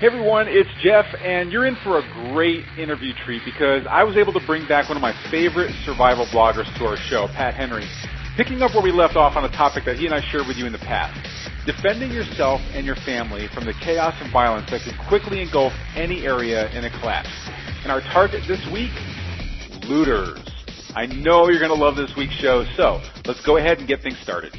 Hey everyone, it's Jeff, and you're in for a great interview treat because I was able to bring back one of my favorite survival bloggers to our show, Pat Henry, picking up where we left off on a topic that he and I shared with you in the past. Defending yourself and your family from the chaos and violence that can quickly engulf any area in a collapse. And our target this week? Looters. I know you're going to love this week's show, so let's go ahead and get things started.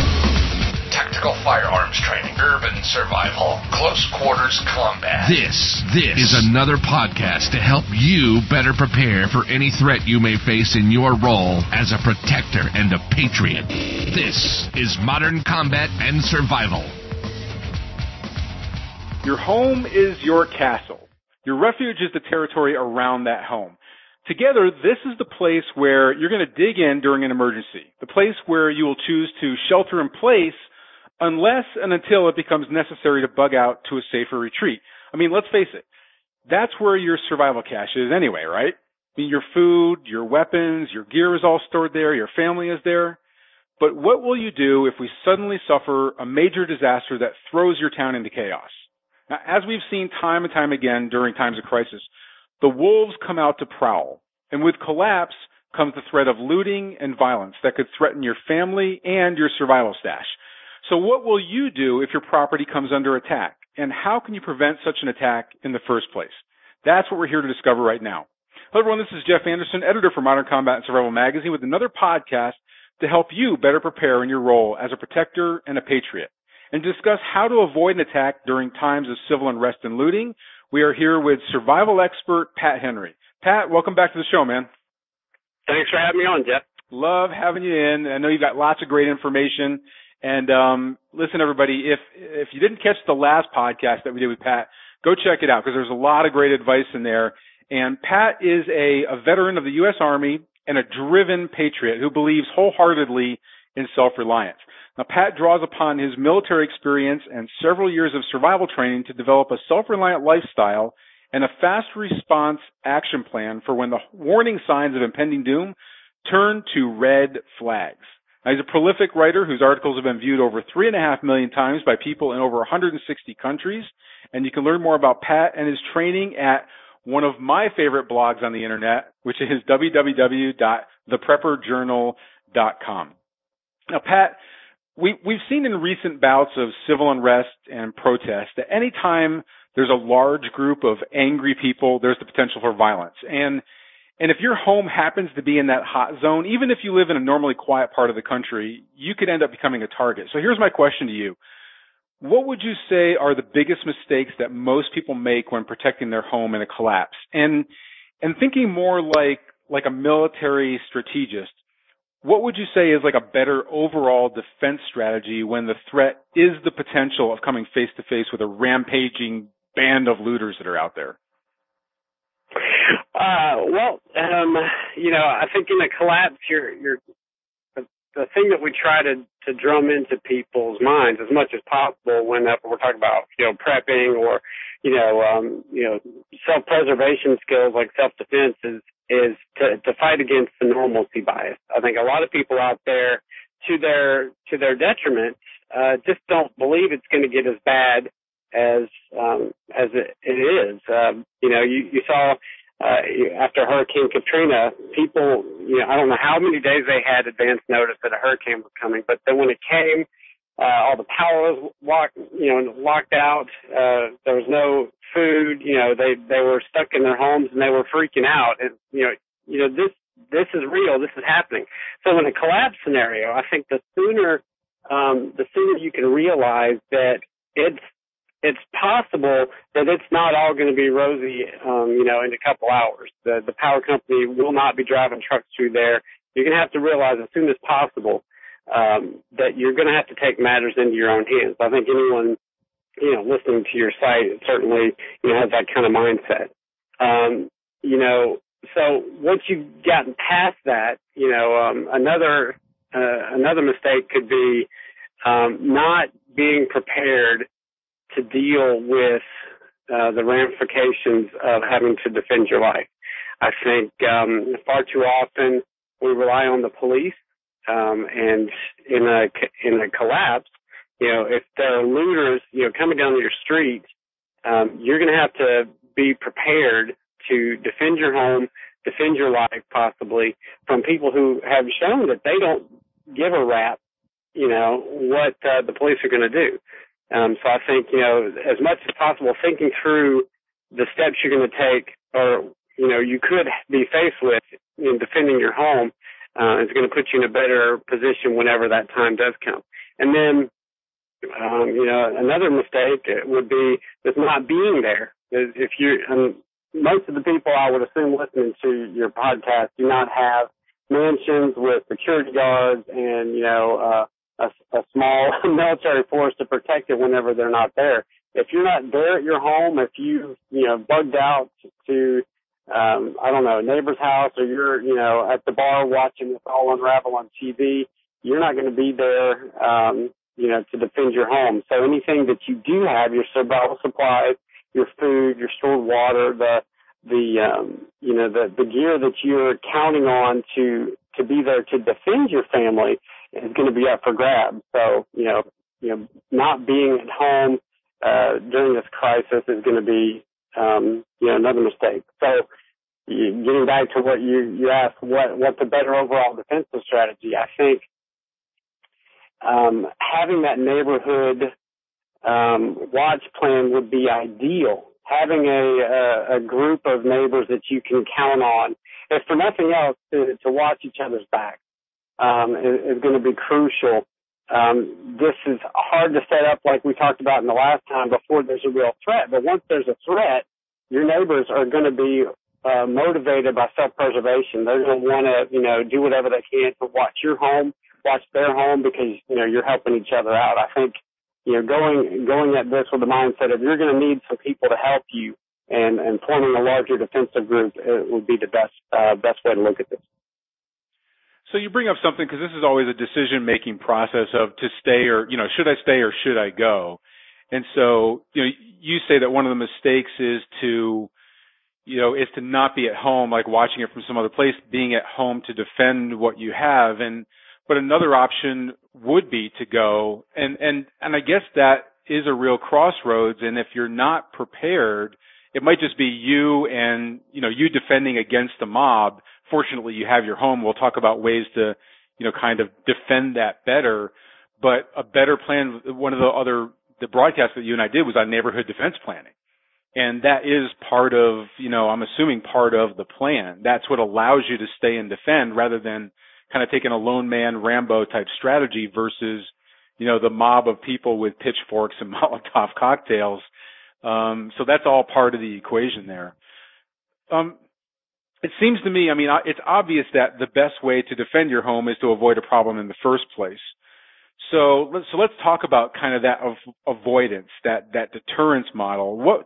Tactical firearms training, urban survival, close quarters combat. This, this is another podcast to help you better prepare for any threat you may face in your role as a protector and a patriot. This is Modern Combat and Survival. Your home is your castle. Your refuge is the territory around that home. Together, this is the place where you're going to dig in during an emergency. The place where you will choose to shelter in place unless and until it becomes necessary to bug out to a safer retreat. I mean, let's face it. That's where your survival cache is anyway, right? I mean, your food, your weapons, your gear is all stored there, your family is there. But what will you do if we suddenly suffer a major disaster that throws your town into chaos? Now, as we've seen time and time again during times of crisis, the wolves come out to prowl. And with collapse comes the threat of looting and violence that could threaten your family and your survival stash. So what will you do if your property comes under attack? And how can you prevent such an attack in the first place? That's what we're here to discover right now. Hello everyone, this is Jeff Anderson, editor for Modern Combat and Survival Magazine with another podcast to help you better prepare in your role as a protector and a patriot. And discuss how to avoid an attack during times of civil unrest and looting. We are here with survival expert Pat Henry. Pat, welcome back to the show, man. Thanks for having me on, Jeff. Love having you in. I know you've got lots of great information and um, listen, everybody, if if you didn't catch the last podcast that we did with Pat, go check it out because there's a lot of great advice in there. And Pat is a, a veteran of the U.S. Army and a driven patriot who believes wholeheartedly in self-reliance. Now, Pat draws upon his military experience and several years of survival training to develop a self-reliant lifestyle and a fast response action plan for when the warning signs of impending doom turn to red flags. Now, he's a prolific writer whose articles have been viewed over three and a half million times by people in over 160 countries. And you can learn more about Pat and his training at one of my favorite blogs on the internet, which is www.theprepperjournal.com. Now, Pat, we, we've seen in recent bouts of civil unrest and protest that anytime there's a large group of angry people, there's the potential for violence. And and if your home happens to be in that hot zone, even if you live in a normally quiet part of the country, you could end up becoming a target. So here's my question to you. What would you say are the biggest mistakes that most people make when protecting their home in a collapse? And, and thinking more like, like a military strategist, what would you say is like a better overall defense strategy when the threat is the potential of coming face to face with a rampaging band of looters that are out there? Uh, well, um, you know, I think in a collapse, you're, you're, the, thing that we try to, to drum into people's minds as much as possible whenever we're talking about, you know, prepping or, you know, um, you know, self-preservation skills like self-defense is, is to, to fight against the normalcy bias. I think a lot of people out there, to their, to their detriment, uh, just don't believe it's going to get as bad as um, as it, it is. Um, you know, you, you saw uh, after Hurricane Katrina, people, you know, I don't know how many days they had advance notice that a hurricane was coming, but then when it came, uh, all the power was locked, you know, locked out. Uh, there was no food. You know, they they were stuck in their homes and they were freaking out. And you know, you know this this is real. This is happening. So in a collapse scenario, I think the sooner um, the sooner you can realize that it's it's possible that it's not all going to be rosy, um, you know, in a couple hours. The the power company will not be driving trucks through there. You're going to have to realize as soon as possible um, that you're going to have to take matters into your own hands. I think anyone, you know, listening to your site certainly, you know, has that kind of mindset. Um, you know, so once you've gotten past that, you know, um, another uh, another mistake could be um, not being prepared to deal with uh, the ramifications of having to defend your life. I think um, far too often we rely on the police, um, and in a in a collapse, you know, if there are looters, you know, coming down your street, um, you're going to have to be prepared to defend your home, defend your life possibly from people who have shown that they don't give a rap, you know, what uh, the police are going to do. Um, so I think, you know, as much as possible, thinking through the steps you're going to take or, you know, you could be faced with in defending your home uh, is going to put you in a better position whenever that time does come. And then, um, you know, another mistake would be just not being there. If you, um, most of the people I would assume listening to your podcast do not have mansions with security guards and you know uh, a, a small military force to protect it whenever they're not there. If you're not there at your home, if you you know bugged out to um, I don't know a neighbor's house or you're you know at the bar watching this all unravel on TV, you're not going to be there um, you know to defend your home. So anything that you do have, your survival supplies, your food, your stored water, the the um, you know the the gear that you're counting on to to be there to defend your family is going to be up for grabs. So you know you know not being at home uh, during this crisis is going to be um, you know another mistake. So you, getting back to what you you asked, what what's a better overall defensive strategy? I think um, having that neighborhood um, watch plan would be ideal having a, a, a group of neighbors that you can count on, if for nothing else, to, to watch each other's back um, is, is going to be crucial. Um, this is hard to set up like we talked about in the last time before there's a real threat. But once there's a threat, your neighbors are going to be uh, motivated by self-preservation. They're going to want to, you know, do whatever they can to watch your home, watch their home because, you know, you're helping each other out. I think you know, going going at this with the mindset of you're going to need some people to help you, and and forming a larger defensive group would be the best uh, best way to look at this. So you bring up something because this is always a decision making process of to stay or you know should I stay or should I go, and so you know you say that one of the mistakes is to you know is to not be at home like watching it from some other place, being at home to defend what you have. And but another option would be to go. And and and I guess that is a real crossroads. And if you're not prepared it might just be you and you know you defending against the mob fortunately you have your home we'll talk about ways to you know kind of defend that better but a better plan one of the other the broadcasts that you and I did was on neighborhood defense planning and that is part of you know I'm assuming part of the plan that's what allows you to stay and defend rather than kind of taking a lone man Rambo type strategy versus, you know, the mob of people with pitchforks and Molotov cocktails. Um, so that's all part of the equation there. Um, it seems to me, I mean, it's obvious that the best way to defend your home is to avoid a problem in the first place. So let's so let's talk about kind of that avoidance, that that deterrence model. What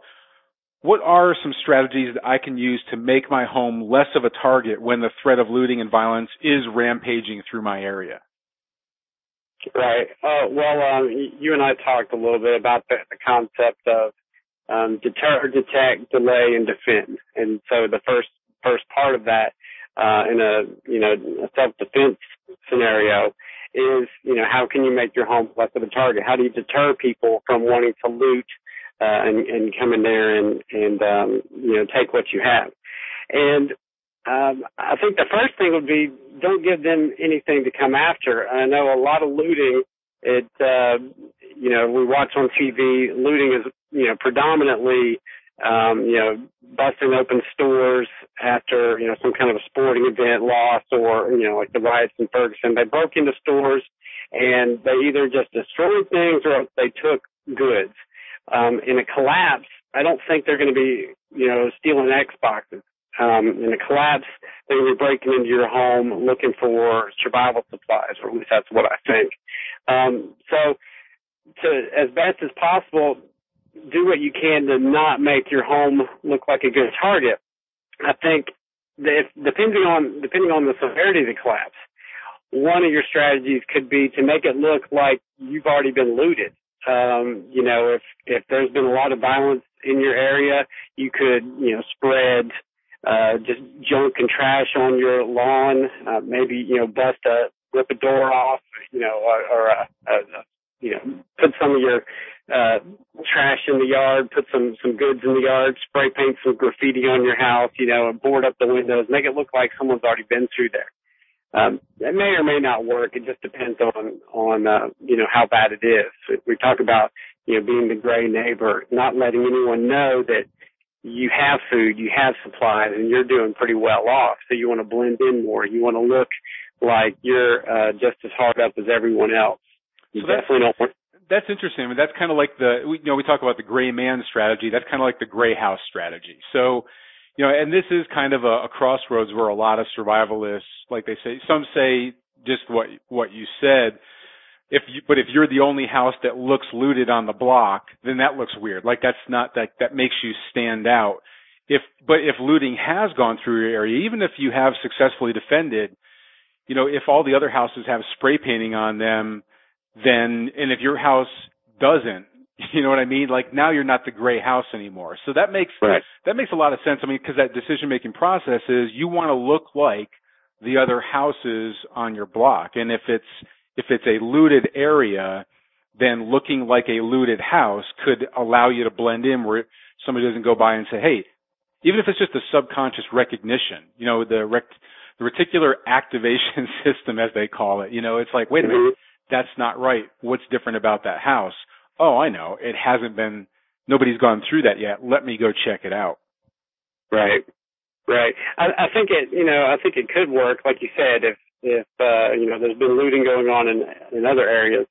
what are some strategies that I can use to make my home less of a target when the threat of looting and violence is rampaging through my area? Right. Uh, well, um, you and I talked a little bit about the, the concept of um, deter, detect, delay, and defend. And so the first first part of that uh, in a you know a self defense scenario is you know how can you make your home less of a target? How do you deter people from wanting to loot uh, and, and come in there and, and, um, you know, take what you have. And, um, I think the first thing would be don't give them anything to come after. I know a lot of looting, it, uh, you know, we watch on TV, looting is, you know, predominantly, um, you know, busting open stores after, you know, some kind of a sporting event loss or, you know, like the riots in Ferguson. They broke into stores and they either just destroyed things or they took goods. Um, in a collapse, I don't think they're going to be, you know, stealing Xboxes. Um, in a collapse, they're going to be breaking into your home looking for survival supplies, or at least that's what I think. Um, so, to as best as possible, do what you can to not make your home look like a good target. I think if, depending on depending on the severity of the collapse, one of your strategies could be to make it look like you've already been looted. Um, you know, if if there's been a lot of violence in your area, you could you know spread uh, just junk and trash on your lawn. Uh, maybe you know bust a rip a door off, you know, or, or a, a you know, put some of your uh trash in the yard, put some some goods in the yard, spray paint some graffiti on your house, you know, and board up the windows, make it look like someone's already been through there. Um, it may or may not work. It just depends on on uh, you know how bad it is. We talk about you know being the gray neighbor, not letting anyone know that you have food, you have supplies, and you're doing pretty well off. So you want to blend in more. You want to look like you're uh, just as hard up as everyone else. You so definitely don't want that's interesting. I mean, that's kind of like the you know we talk about the gray man strategy. That's kind of like the gray house strategy. So, you know, and this is kind of a, a crossroads where a lot of survivalists, like they say, some say just what what you said. If you, but if you're the only house that looks looted on the block, then that looks weird. Like that's not that that makes you stand out. If but if looting has gone through your area, even if you have successfully defended, you know, if all the other houses have spray painting on them then and if your house doesn't you know what I mean? Like now you're not the gray house anymore. So that makes right. that makes a lot of sense. I mean, because that decision making process is you want to look like the other houses on your block, and if it's if it's a looted area, then looking like a looted house could allow you to blend in where somebody doesn't go by and say, hey, even if it's just a subconscious recognition, you know, the rec- the reticular activation system as they call it. You know, it's like, wait a minute, mm-hmm that's not right. What's different about that house? Oh, I know. It hasn't been, nobody's gone through that yet. Let me go check it out. Right. Right. I, I think it, you know, I think it could work, like you said, if, if, uh, you know, there's been looting going on in, in other areas,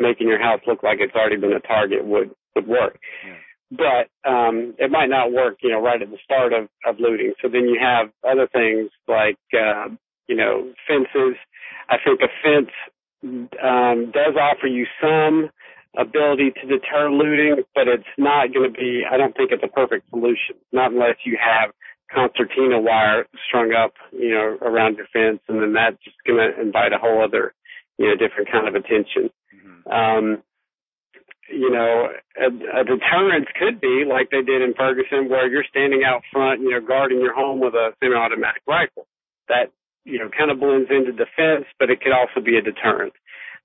making your house look like it's already been a target would, would work. Yeah. But, um, it might not work, you know, right at the start of, of looting. So then you have other things like, uh, you know, fences. I think a fence um, does offer you some ability to deter looting, but it's not going to be, I don't think it's a perfect solution, not unless you have concertina wire strung up, you know, around your fence, and then that's just going to invite a whole other, you know, different kind of attention. Mm-hmm. Um, you know, a, a deterrence could be like they did in Ferguson, where you're standing out front, you know, guarding your home with a semi-automatic rifle. That you know, kind of blends into defense, but it could also be a deterrent.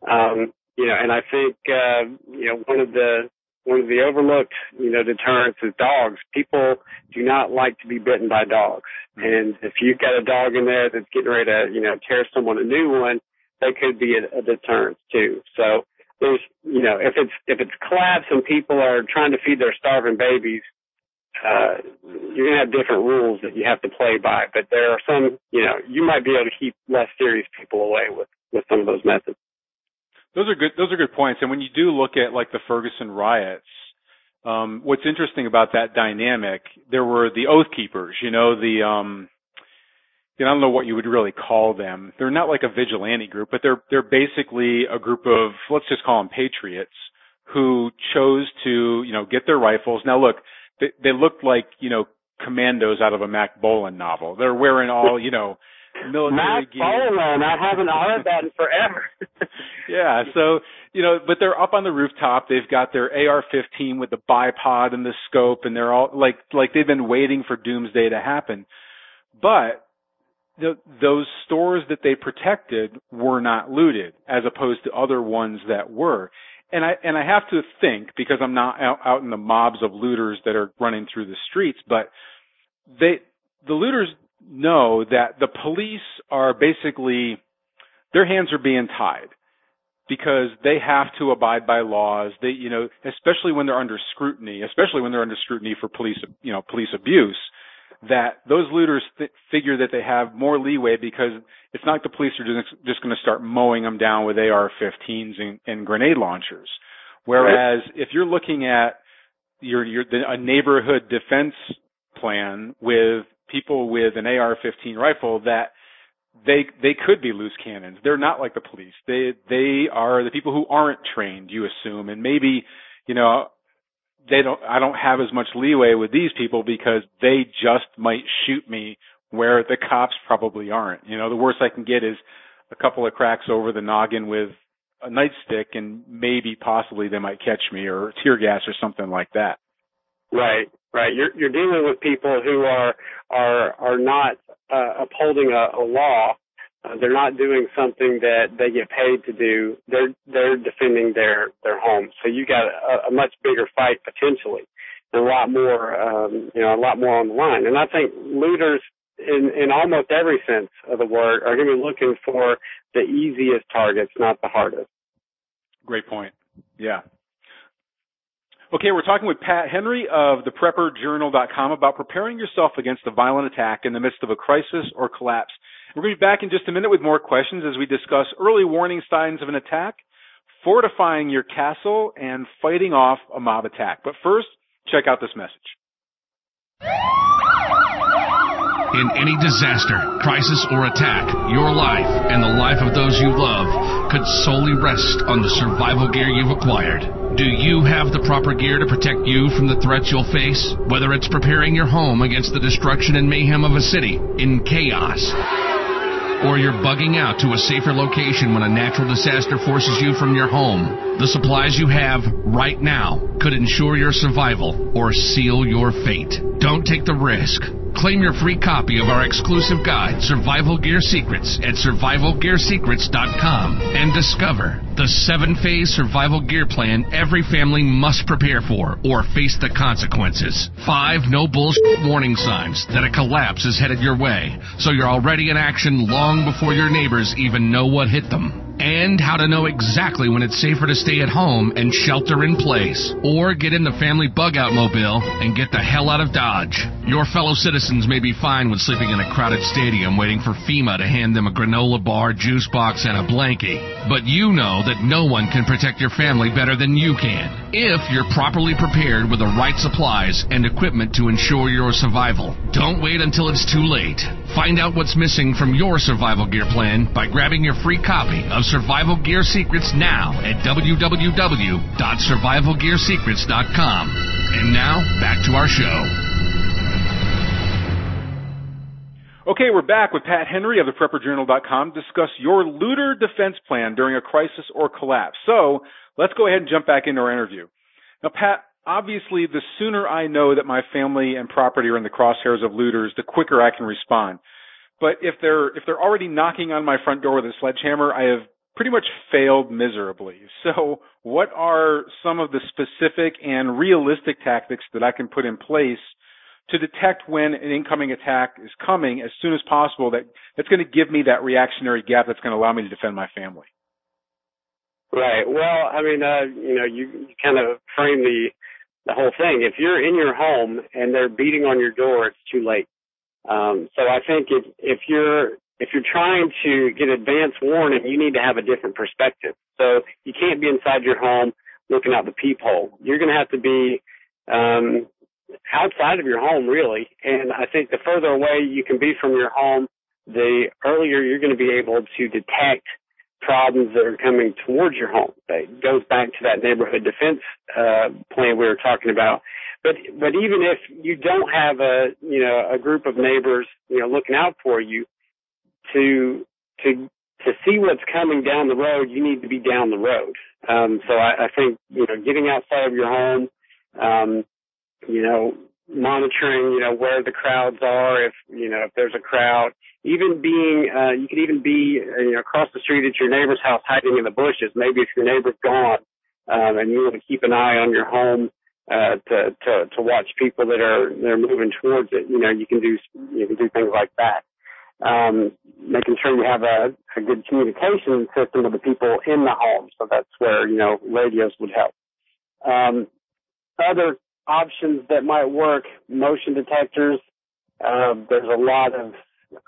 Um, you know, and I think, uh, you know, one of the, one of the overlooked, you know, deterrents is dogs. People do not like to be bitten by dogs. Hmm. And if you've got a dog in there that's getting ready to, you know, tear someone a new one, that could be a, a deterrent too. So there's, you know, if it's, if it's collapse and people are trying to feed their starving babies, uh, you're to have different rules that you have to play by. But there are some, you know, you might be able to keep less serious people away with with some of those methods. Those are good. Those are good points. And when you do look at like the Ferguson riots, um, what's interesting about that dynamic, there were the Oath Keepers. You know, the um, I don't know what you would really call them. They're not like a vigilante group, but they're they're basically a group of let's just call them patriots who chose to you know get their rifles. Now look, they, they looked like you know commandos out of a Mack Bolan novel. They're wearing all you know military Mac gear. Bolan, I haven't heard that in forever. yeah, so you know, but they're up on the rooftop. They've got their AR-15 with the bipod and the scope, and they're all like like they've been waiting for doomsday to happen. But the, those stores that they protected were not looted, as opposed to other ones that were and I and I have to think because I'm not out, out in the mobs of looters that are running through the streets, but they the looters know that the police are basically their hands are being tied because they have to abide by laws. They you know especially when they're under scrutiny, especially when they're under scrutiny for police you know police abuse that those looters th- figure that they have more leeway because it's not like the police are just, just going to start mowing them down with AR-15s and, and grenade launchers. Whereas right. if you're looking at your, your the, a neighborhood defense plan with people with an AR-15 rifle that they they could be loose cannons. They're not like the police. They they are the people who aren't trained, you assume, and maybe you know they don't I don't have as much leeway with these people because they just might shoot me where the cops probably aren't. You know, the worst I can get is a couple of cracks over the noggin with a nightstick and maybe possibly they might catch me or tear gas or something like that. Right, right. You're you're dealing with people who are are are not uh, upholding a, a law. Uh, they're not doing something that they get paid to do. They're they're defending their their home. So you got a, a much bigger fight potentially, and a lot more um, you know a lot more on the line. And I think looters in in almost every sense of the word are going to be looking for the easiest targets, not the hardest. Great point. Yeah. Okay, we're talking with Pat Henry of theprepperjournal.com about preparing yourself against a violent attack in the midst of a crisis or collapse. We're going to be back in just a minute with more questions as we discuss early warning signs of an attack, fortifying your castle, and fighting off a mob attack. But first, check out this message. In any disaster, crisis, or attack, your life and the life of those you love could solely rest on the survival gear you've acquired. Do you have the proper gear to protect you from the threats you'll face? Whether it's preparing your home against the destruction and mayhem of a city in chaos, or you're bugging out to a safer location when a natural disaster forces you from your home, the supplies you have right now could ensure your survival or seal your fate. Don't take the risk. Claim your free copy of our exclusive guide, Survival Gear Secrets, at survivalgearsecrets.com and discover the seven phase survival gear plan every family must prepare for or face the consequences. Five no bullshit warning signs that a collapse is headed your way, so you're already in action long before your neighbors even know what hit them and how to know exactly when it's safer to stay at home and shelter in place, or get in the family bug out mobile and get the hell out of Dodge. Your fellow citizens may be fine with sleeping in a crowded stadium waiting for FEMA to hand them a granola bar, juice box, and a blankie, but you know that no one can protect your family better than you can if you're properly prepared with the right supplies and equipment to ensure your survival. Don't wait until it's too late. Find out what's missing from your survival gear plan by grabbing your free copy of Survival Gear Secrets now at www.survivalgearsecrets.com. And now, back to our show. Okay, we're back with Pat Henry of theprepperjournal.com to discuss your looter defense plan during a crisis or collapse. So, let's go ahead and jump back into our interview. Now, Pat, obviously, the sooner I know that my family and property are in the crosshairs of looters, the quicker I can respond. But if they're if they're already knocking on my front door with a sledgehammer, I have pretty much failed miserably. So, what are some of the specific and realistic tactics that I can put in place to detect when an incoming attack is coming as soon as possible that that's going to give me that reactionary gap that's going to allow me to defend my family? Right. Well, I mean, uh, you know, you, you kind of frame the the whole thing. If you're in your home and they're beating on your door, it's too late. Um, so I think if if you're if you're trying to get advance warning, you need to have a different perspective. So you can't be inside your home looking out the peephole. You're going to have to be um, outside of your home, really. And I think the further away you can be from your home, the earlier you're going to be able to detect problems that are coming towards your home. It goes back to that neighborhood defense uh, plan we were talking about. But but even if you don't have a you know a group of neighbors you know looking out for you, to to to see what's coming down the road, you need to be down the road. Um, so I, I think you know getting outside of your home, um, you know monitoring you know where the crowds are, if you know if there's a crowd, even being, uh, you could even be, uh, you know, across the street at your neighbor's house hiding in the bushes. Maybe if your neighbor's gone, um, and you want to keep an eye on your home, uh, to, to, to watch people that are, that are moving towards it, you know, you can do, you can do things like that. Um, making sure you have a, a good communication system with the people in the home. So that's where, you know, radios would help. Um, other options that might work, motion detectors. Uh, there's a lot of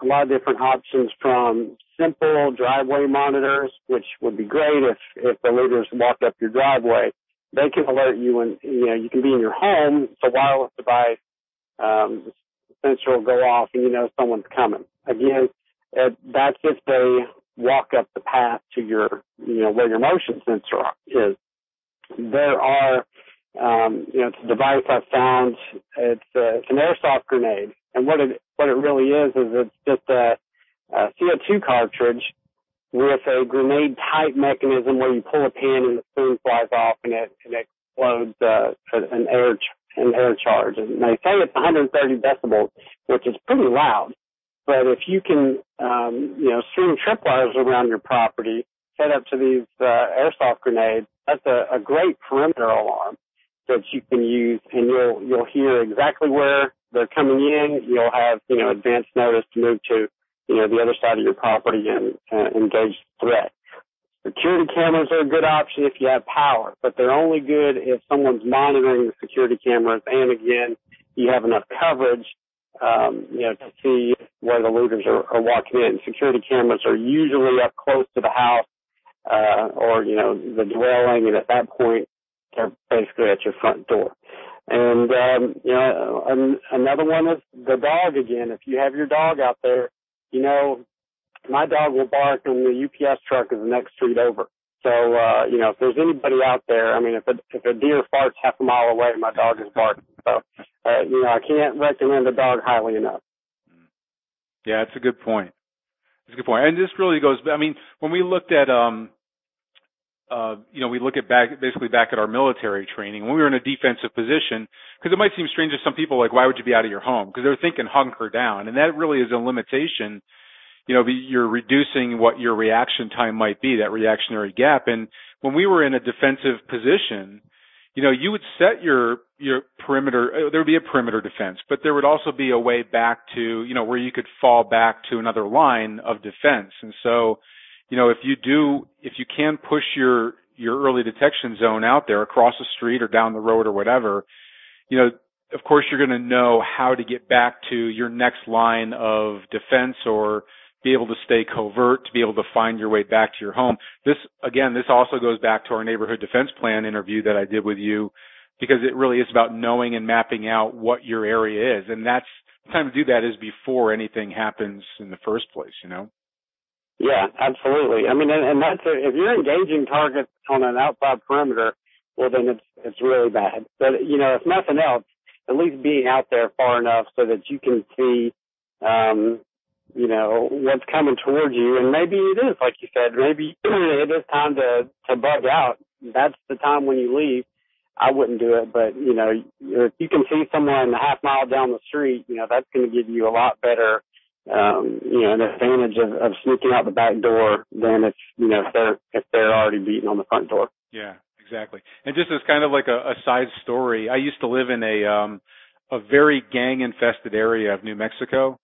a lot of different options from simple driveway monitors, which would be great if, if the looters walk up your driveway. They can alert you when, you know, you can be in your home. It's a wireless device. Um, sensor will go off and you know someone's coming. Again, it, that's if they walk up the path to your, you know, where your motion sensor is. There are, um, you know, it's a device I found. It's, uh, it's an airsoft grenade. And what it what it really is is it's just a, a CO2 cartridge with a grenade type mechanism where you pull a pin and the spoon flies off and it, and it explodes uh, an air an air charge. And they say it's 130 decibels, which is pretty loud. But if you can, um, you know, string tripwires around your property, set up to these uh, airsoft grenades, that's a, a great perimeter alarm that you can use, and you'll you'll hear exactly where they're coming in. You'll have you know advance notice to move to you know the other side of your property and uh, engage the threat. Security cameras are a good option if you have power, but they're only good if someone's monitoring the security cameras, and again, you have enough coverage um, you know, to see where the looters are, are walking in. Security cameras are usually up close to the house, uh, or, you know, the dwelling, and at that point, they're basically at your front door. And, um, you know, another one is the dog again. If you have your dog out there, you know, my dog will bark and the UPS truck is the next street over. So, uh, you know, if there's anybody out there, I mean, if a, if a deer farts half a mile away, my dog is barking. So, uh, you know, I can't recommend a dog highly enough. Yeah, it's a good point. It's a good. And this really goes, I mean, when we looked at, um, uh, you know, we look at back, basically back at our military training when we were in a defensive position, because it might seem strange to some people, like, why would you be out of your home? Because they're thinking hunker down. And that really is a limitation. You know, you're reducing what your reaction time might be, that reactionary gap. And when we were in a defensive position, you know, you would set your your perimeter. Uh, there would be a perimeter defense, but there would also be a way back to you know where you could fall back to another line of defense. And so, you know, if you do, if you can push your your early detection zone out there across the street or down the road or whatever, you know, of course you're going to know how to get back to your next line of defense or be able to stay covert, to be able to find your way back to your home. This, again, this also goes back to our neighborhood defense plan interview that I did with you because it really is about knowing and mapping out what your area is. And that's the time to do that is before anything happens in the first place, you know? Yeah, absolutely. I mean, and, and that's, a, if you're engaging targets on an outside perimeter, well, then it's, it's really bad. But, you know, if nothing else, at least being out there far enough so that you can see, um, you know, what's coming towards you. And maybe it is, like you said, maybe it is time to, to bug out. That's the time when you leave. I wouldn't do it, but you know, if you can see someone a half mile down the street, you know, that's going to give you a lot better, um, you know, an advantage of, of sneaking out the back door than if, you know, if they're, if they're already beating on the front door. Yeah, exactly. And just as kind of like a, a side story, I used to live in a, um, a very gang infested area of New Mexico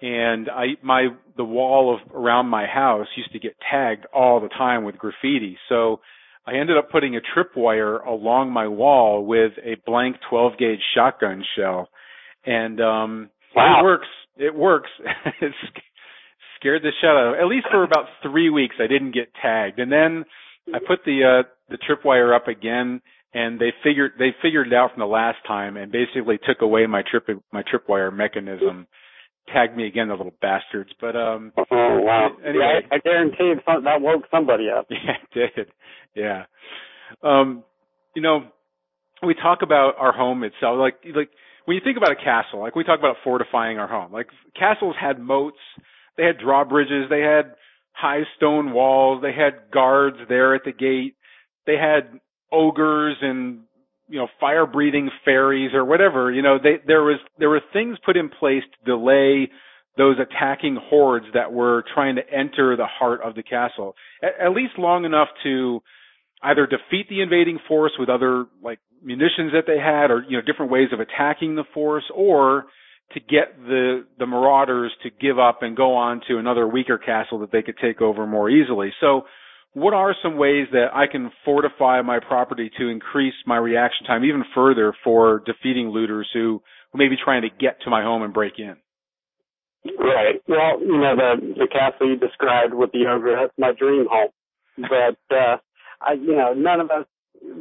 and I my the wall of around my house used to get tagged all the time with graffiti. So I ended up putting a tripwire along my wall with a blank 12 gauge shotgun shell, and um, wow. it works. It works. it scared the shit out of. At least for about three weeks, I didn't get tagged, and then I put the uh, the tripwire up again. And they figured they figured it out from the last time, and basically took away my trip my tripwire mechanism tagged me again, the little bastards. But um Oh wow. Anyway. Yeah, I, I guarantee that woke somebody up. Yeah, it did. Yeah. Um you know, we talk about our home itself like like when you think about a castle, like we talk about fortifying our home. Like castles had moats, they had drawbridges, they had high stone walls, they had guards there at the gate, they had ogres and you know, fire breathing fairies or whatever, you know, they, there was, there were things put in place to delay those attacking hordes that were trying to enter the heart of the castle, at, at least long enough to either defeat the invading force with other like munitions that they had or, you know, different ways of attacking the force or to get the, the marauders to give up and go on to another weaker castle that they could take over more easily. So, what are some ways that I can fortify my property to increase my reaction time even further for defeating looters who, who may be trying to get to my home and break in? Right. Well, you know, the the castle you described with the ogre, that's my dream home. But uh I you know, none of us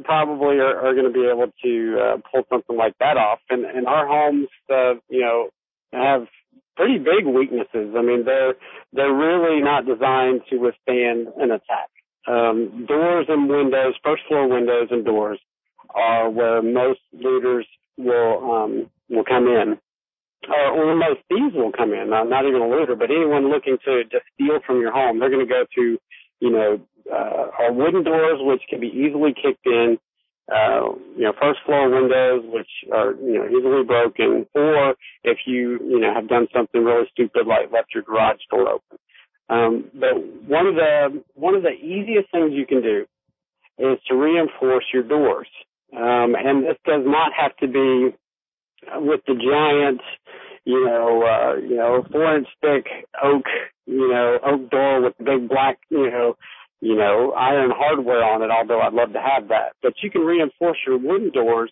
probably are, are gonna be able to uh pull something like that off. And and our homes uh, you know, have pretty big weaknesses. I mean they're they're really not designed to withstand an attack um, doors and windows, first floor windows and doors are where most looters will um, will come in. or, or most thieves will come in, not, not even a looter, but anyone looking to just steal from your home, they're going to go to, you know, uh, our wooden doors, which can be easily kicked in, uh, you know, first floor windows, which are, you know, easily broken, or if you, you know, have done something really stupid like left your garage door open. Um, but one of the, one of the easiest things you can do is to reinforce your doors. Um, and this does not have to be with the giant, you know, uh, you know, four inch thick oak, you know, oak door with big black, you know, you know, iron hardware on it, although I'd love to have that. But you can reinforce your wooden doors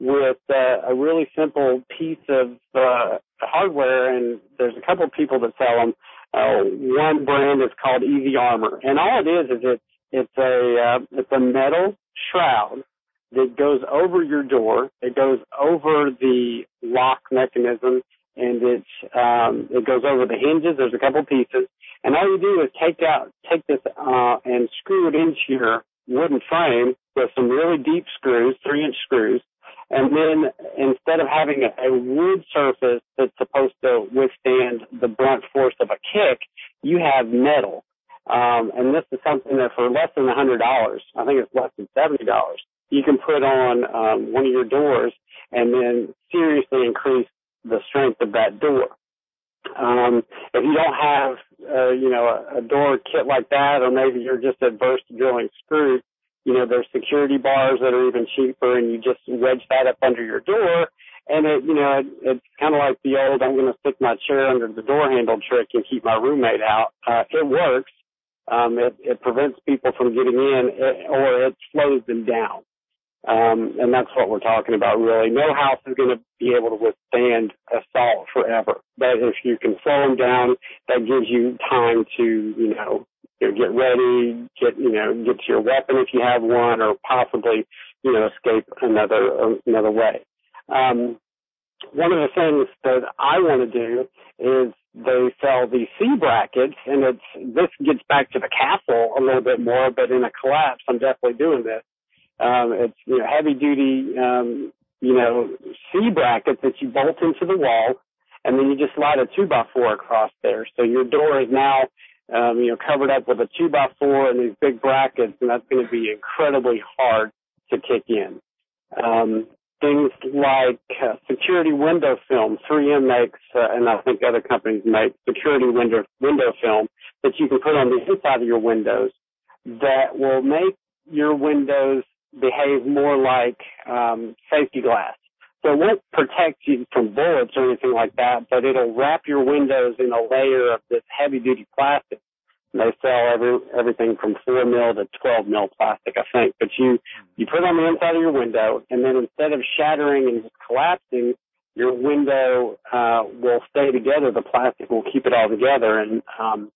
with uh, a really simple piece of uh, hardware, and there's a couple of people that sell them. Uh, one brand is called EZ Armor, and all it is is it's it's a uh, it's a metal shroud that goes over your door. It goes over the lock mechanism and it's um, it goes over the hinges. There's a couple pieces, and all you do is take out take this uh, and screw it into your wooden frame with some really deep screws, three inch screws, and then instead of having a, a wood surface that's supposed to withstand the brunt force of a kick, you have metal. Um, and this is something that for less than a hundred dollars, I think it's less than seventy dollars, you can put on um, one of your doors and then seriously increase the strength of that door. Um, if you don't have, uh, you know, a, a door kit like that, or maybe you're just adverse to drilling screws, you know, there's security bars that are even cheaper, and you just wedge that up under your door, and it, you know, it, it's kind of like the old "I'm going to stick my chair under the door handle" trick and keep my roommate out. Uh, it works. Um, it, it prevents people from getting in, it, or it slows them down. Um, and that's what we're talking about really. No house is going to be able to withstand assault forever. But if you can slow them down, that gives you time to, you know, you know, get ready, get, you know, get to your weapon if you have one or possibly, you know, escape another, another way. Um, one of the things that I want to do is they sell these C brackets and it's, this gets back to the castle a little bit more, but in a collapse, I'm definitely doing this um, it's you know heavy duty um, you know C brackets that you bolt into the wall, and then you just slide a two by four across there. So your door is now um, you know covered up with a two by four and these big brackets, and that's going to be incredibly hard to kick in. Um, things like uh, security window film, 3M makes, uh, and I think other companies make security window window film that you can put on the inside of your windows that will make your windows behave more like um, safety glass. So it won't protect you from bullets or anything like that, but it'll wrap your windows in a layer of this heavy duty plastic. They sell every everything from four mil to twelve mil plastic, I think. But you you put it on the inside of your window, and then instead of shattering and collapsing, your window uh, will stay together. The plastic will keep it all together. And um,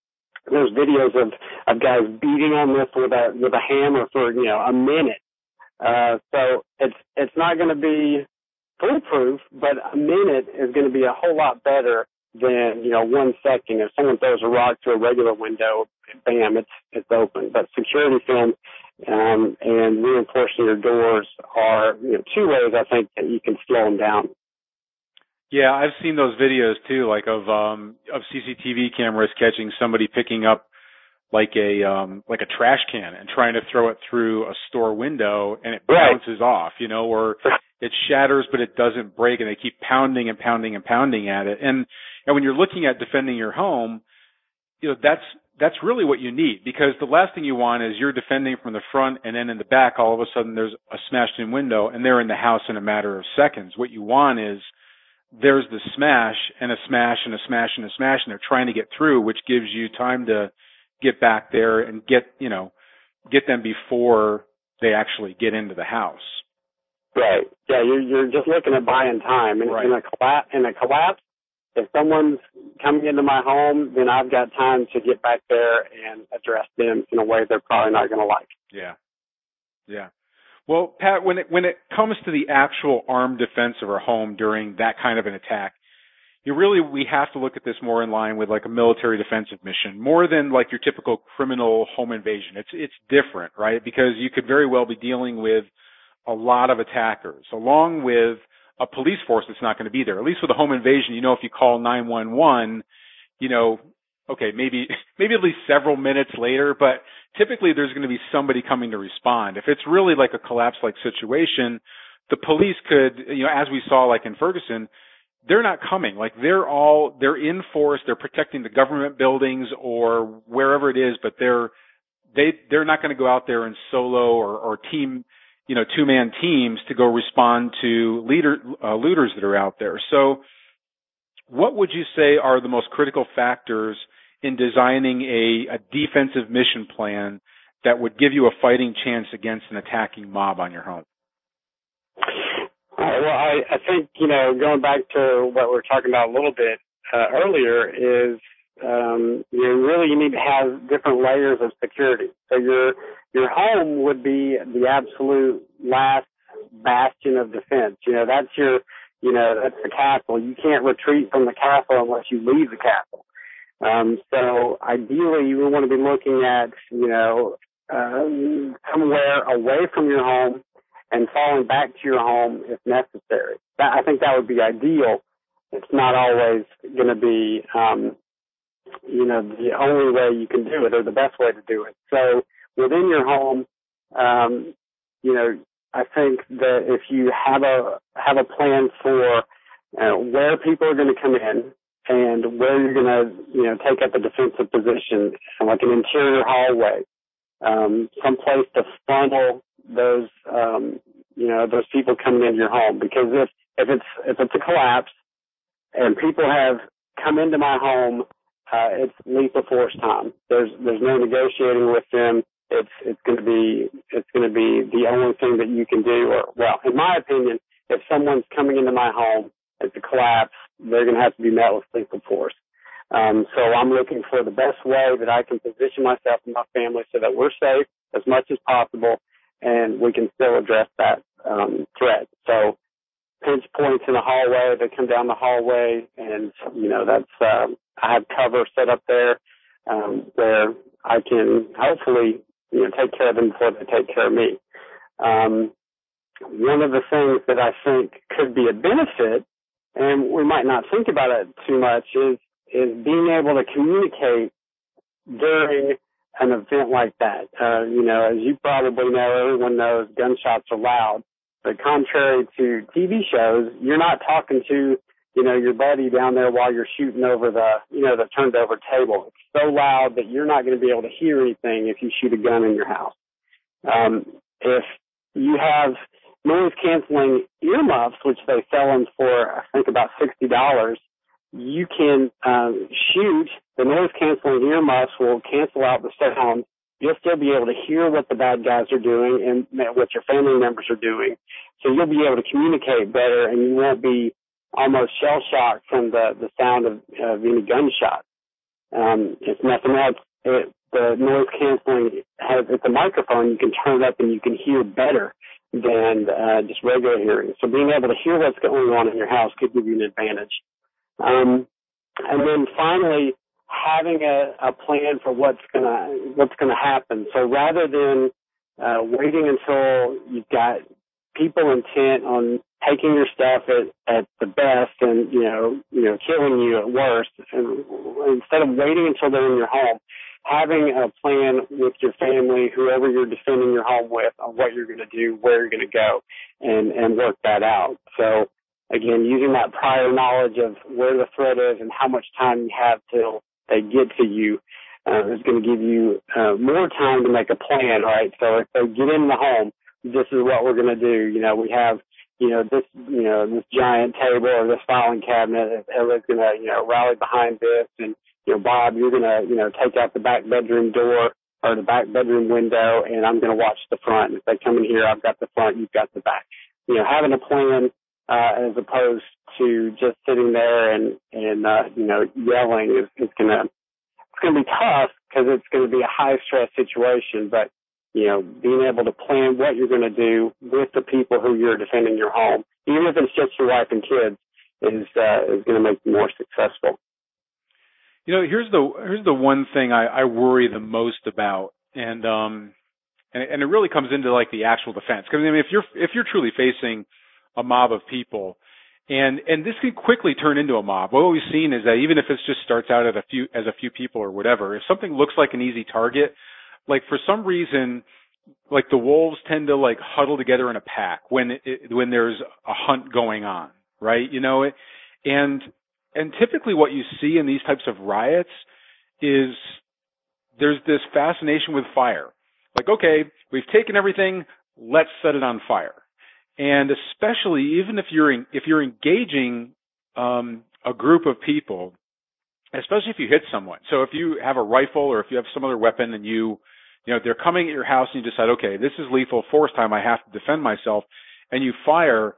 there's videos of of guys beating on this with a with a hammer for you know a minute uh, so it's it's not going to be foolproof, but a minute is going to be a whole lot better than you know one second. If someone throws a rock to a regular window, bam, it's it's open. But security film um, and reinforcing your doors are you know two ways I think that you can slow them down. Yeah, I've seen those videos too, like of um of CCTV cameras catching somebody picking up like a um like a trash can and trying to throw it through a store window and it right. bounces off, you know, or it shatters but it doesn't break and they keep pounding and pounding and pounding at it. And and when you're looking at defending your home, you know, that's that's really what you need because the last thing you want is you're defending from the front and then in the back all of a sudden there's a smashed in window and they're in the house in a matter of seconds. What you want is there's the smash and a smash and a smash and a smash and they're trying to get through, which gives you time to get back there and get you know get them before they actually get into the house. Right. Yeah, you're you're just looking at buying time. And right. in a collapse in a collapse, if someone's coming into my home, then I've got time to get back there and address them in a way they're probably not going to like. Yeah. Yeah. Well, Pat, when it when it comes to the actual armed defense of our home during that kind of an attack, you really we have to look at this more in line with like a military defensive mission more than like your typical criminal home invasion it's it's different right because you could very well be dealing with a lot of attackers along with a police force that's not going to be there. At least with a home invasion, you know, if you call 911, you know, okay, maybe maybe at least several minutes later, but typically there's going to be somebody coming to respond. If it's really like a collapse like situation, the police could, you know, as we saw like in Ferguson, they're not coming. Like they're all they're in force, they're protecting the government buildings or wherever it is, but they're they they're not going to go out there in solo or, or team, you know, two man teams to go respond to leader uh, looters that are out there. So, what would you say are the most critical factors in designing a, a defensive mission plan that would give you a fighting chance against an attacking mob on your home? Uh, well, I, I think you know going back to what we were talking about a little bit uh, earlier is um, you really you need to have different layers of security. So your your home would be the absolute last bastion of defense. You know, that's your you know that's the castle. You can't retreat from the castle unless you leave the castle. Um, so ideally, you would want to be looking at you know um, somewhere away from your home and falling back to your home if necessary. That, I think that would be ideal. It's not always going to be, um, you know, the only way you can do it or the best way to do it. So within your home, um, you know, I think that if you have a have a plan for uh, where people are going to come in and where you're going to, you know, take up a defensive position, like an interior hallway, um, some place to funnel those um, you know those people coming into your home because if if it's if it's a collapse and people have come into my home, uh, it's lethal force time. There's there's no negotiating with them. It's it's going to be it's going to be the only thing that you can do. Or well, in my opinion, if someone's coming into my home, it's a collapse. They're going to have to be met with lethal force. Um, so I'm looking for the best way that I can position myself and my family so that we're safe as much as possible and we can still address that um, threat. So pinch points in the hallway, they come down the hallway, and you know that's um, I have cover set up there um, where I can hopefully you know take care of them before they take care of me. Um, one of the things that I think could be a benefit, and we might not think about it too much, is is being able to communicate during an event like that. Uh, you know, as you probably know, everyone knows gunshots are loud. But contrary to TV shows, you're not talking to, you know, your buddy down there while you're shooting over the, you know, the turned over table. It's so loud that you're not going to be able to hear anything if you shoot a gun in your house. Um, if you have noise canceling earmuffs, which they sell them for, I think about $60, you can um, shoot the noise canceling earmuffs will cancel out the sound. You'll still be able to hear what the bad guys are doing and what your family members are doing. So you'll be able to communicate better and you won't be almost shell shocked from the, the sound of, of any gunshot. Um, if nothing else, it, the noise canceling has, it's a microphone. You can turn it up and you can hear better than uh, just regular hearing. So being able to hear what's going on in your house could give you an advantage. Um, and then finally, having a, a plan for what's gonna what's gonna happen. So rather than uh, waiting until you've got people intent on taking your stuff at, at the best and you know you know killing you at worst, and instead of waiting until they're in your home, having a plan with your family, whoever you're defending your home with, on what you're going to do, where you're going to go, and and work that out. So again, using that prior knowledge of where the threat is and how much time you have till they get to you uh, is going to give you uh, more time to make a plan, right? So if they get in the home, this is what we're going to do. You know, we have, you know, this, you know, this giant table or this filing cabinet. Everybody's going to, you know, rally behind this. And, you know, Bob, you're going to, you know, take out the back bedroom door or the back bedroom window and I'm going to watch the front. If they come in here, I've got the front, you've got the back. You know, having a plan uh, as opposed to just sitting there and and uh, you know yelling is, is gonna it's gonna be tough because it's gonna be a high stress situation. But you know, being able to plan what you're gonna do with the people who you're defending your home, even if it's just your wife and kids, is uh, is gonna make you more successful. You know, here's the here's the one thing I, I worry the most about, and um, and, and it really comes into like the actual defense. Because I mean, if you're if you're truly facing a mob of people, And and this can quickly turn into a mob. What we've seen is that even if it just starts out at a few as a few people or whatever, if something looks like an easy target, like for some reason, like the wolves tend to like huddle together in a pack when it, when there's a hunt going on, right? You know, and and typically what you see in these types of riots is there's this fascination with fire. Like, okay, we've taken everything, let's set it on fire and especially even if you're in, if you're engaging um, a group of people, especially if you hit someone. So if you have a rifle or if you have some other weapon and you, you know, they're coming at your house and you decide, okay, this is lethal force time. I have to defend myself, and you fire.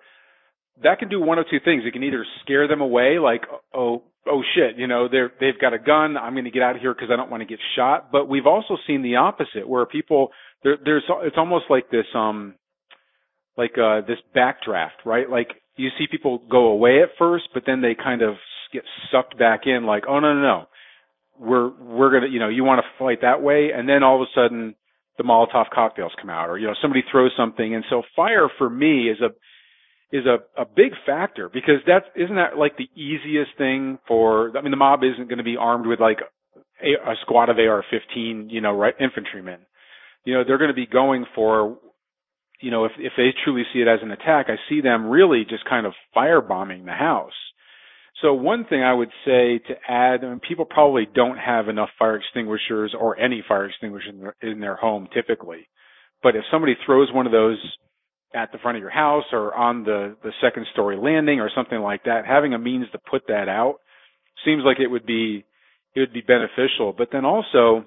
That can do one of two things. It can either scare them away, like, oh, oh shit, you know, they're they've got a gun. I'm going to get out of here because I don't want to get shot. But we've also seen the opposite, where people there, there's it's almost like this um like uh this backdraft, right? Like you see people go away at first, but then they kind of get sucked back in like, "Oh no, no, no. We're we're to, you know, you want to fight that way." And then all of a sudden the Molotov cocktails come out or you know, somebody throws something and so fire for me is a is a, a big factor because that's isn't that like the easiest thing for I mean the mob isn't going to be armed with like a, a squad of AR-15 you know right infantrymen you know they're going to be going for you know, if if they truly see it as an attack, I see them really just kind of firebombing the house. So one thing I would say to add, I mean, people probably don't have enough fire extinguishers or any fire extinguishers in their, in their home typically. But if somebody throws one of those at the front of your house or on the, the second story landing or something like that, having a means to put that out seems like it would be, it would be beneficial. But then also,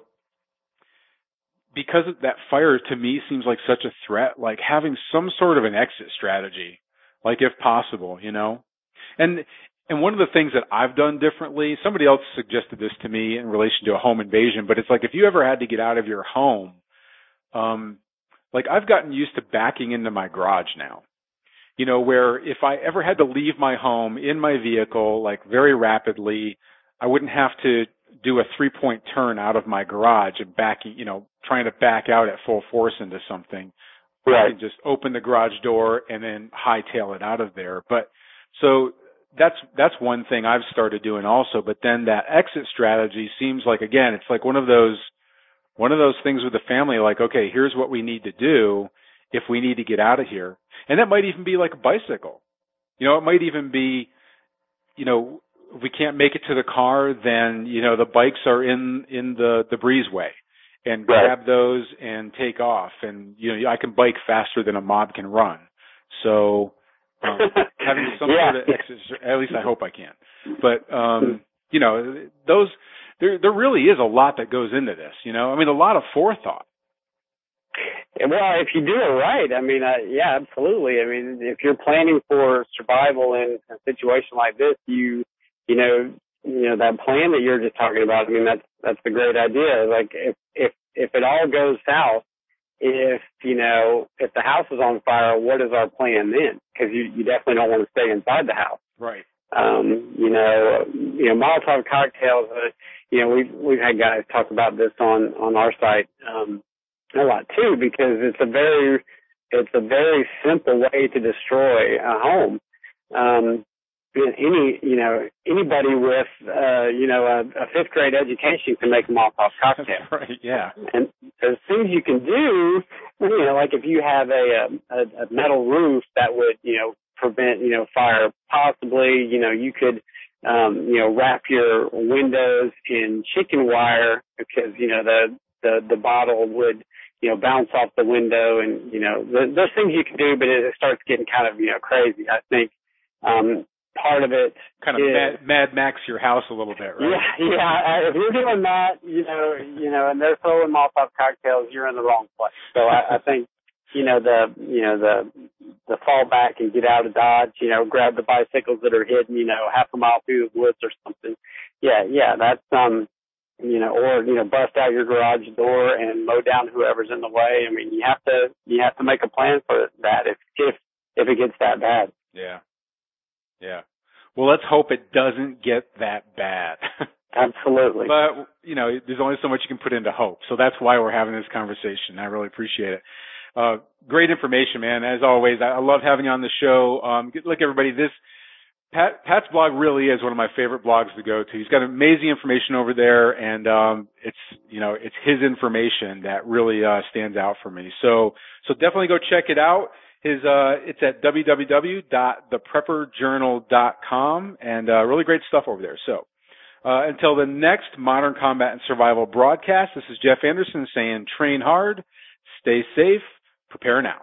because that fire to me seems like such a threat, like having some sort of an exit strategy, like if possible, you know? And, and one of the things that I've done differently, somebody else suggested this to me in relation to a home invasion, but it's like if you ever had to get out of your home, um, like I've gotten used to backing into my garage now. You know, where if I ever had to leave my home in my vehicle, like very rapidly, I wouldn't have to do a three point turn out of my garage and backing, you know, trying to back out at full force into something. Right. I can just open the garage door and then hightail it out of there. But so that's that's one thing I've started doing also. But then that exit strategy seems like again, it's like one of those one of those things with the family. Like, okay, here's what we need to do if we need to get out of here, and that might even be like a bicycle. You know, it might even be, you know, we can't make it to the car, then you know the bikes are in in the the breezeway, and right. grab those and take off. And you know I can bike faster than a mob can run. So um, having some yeah. sort of exercise, at least I hope I can. But um, you know those there there really is a lot that goes into this. You know I mean a lot of forethought. Well, if you do it right, I mean, uh, yeah, absolutely. I mean, if you're planning for survival in a situation like this, you you know, you know, that plan that you're just talking about, I mean, that's, that's the great idea. Like if, if, if it all goes south, if, you know, if the house is on fire, what is our plan then? Cause you, you definitely don't want to stay inside the house. Right. Um, you know, you know, Molotov cocktails, uh, you know, we've, we've had guys talk about this on, on our site, um, a lot too, because it's a very, it's a very simple way to destroy a home. Um, any you know anybody with uh you know a, a fifth grade education can make a Molotov cocktail. That's right. Yeah. And there's things you can do. You know, like if you have a, a a metal roof that would you know prevent you know fire. Possibly you know you could um you know wrap your windows in chicken wire because you know the the the bottle would you know bounce off the window and you know there's things you can do, but it starts getting kind of you know crazy. I think um, part of it kind of is, mad, mad max your house a little bit, right? Yeah, yeah. If you're doing that, you know, you know, and they're throwing Molotov cocktails, you're in the wrong place. So I, I think, you know, the you know the the fall back and get out of Dodge, you know, grab the bicycles that are hidden, you know, half a mile through the woods or something. Yeah, yeah, that's um you know, or you know, bust out your garage door and mow down whoever's in the way. I mean, you have to you have to make a plan for that if if if it gets that bad. Yeah. Yeah. Well, let's hope it doesn't get that bad. Absolutely. But, you know, there's only so much you can put into hope. So that's why we're having this conversation. I really appreciate it. Uh, great information, man. As always, I, I love having you on the show. Um, look, everybody, this, Pat, Pat's blog really is one of my favorite blogs to go to. He's got amazing information over there, and um, it's you know it's his information that really uh, stands out for me. So so definitely go check it out. His uh, it's at www.theprepperjournal.com, and uh, really great stuff over there. So uh, until the next Modern Combat and Survival broadcast, this is Jeff Anderson saying, train hard, stay safe, prepare now.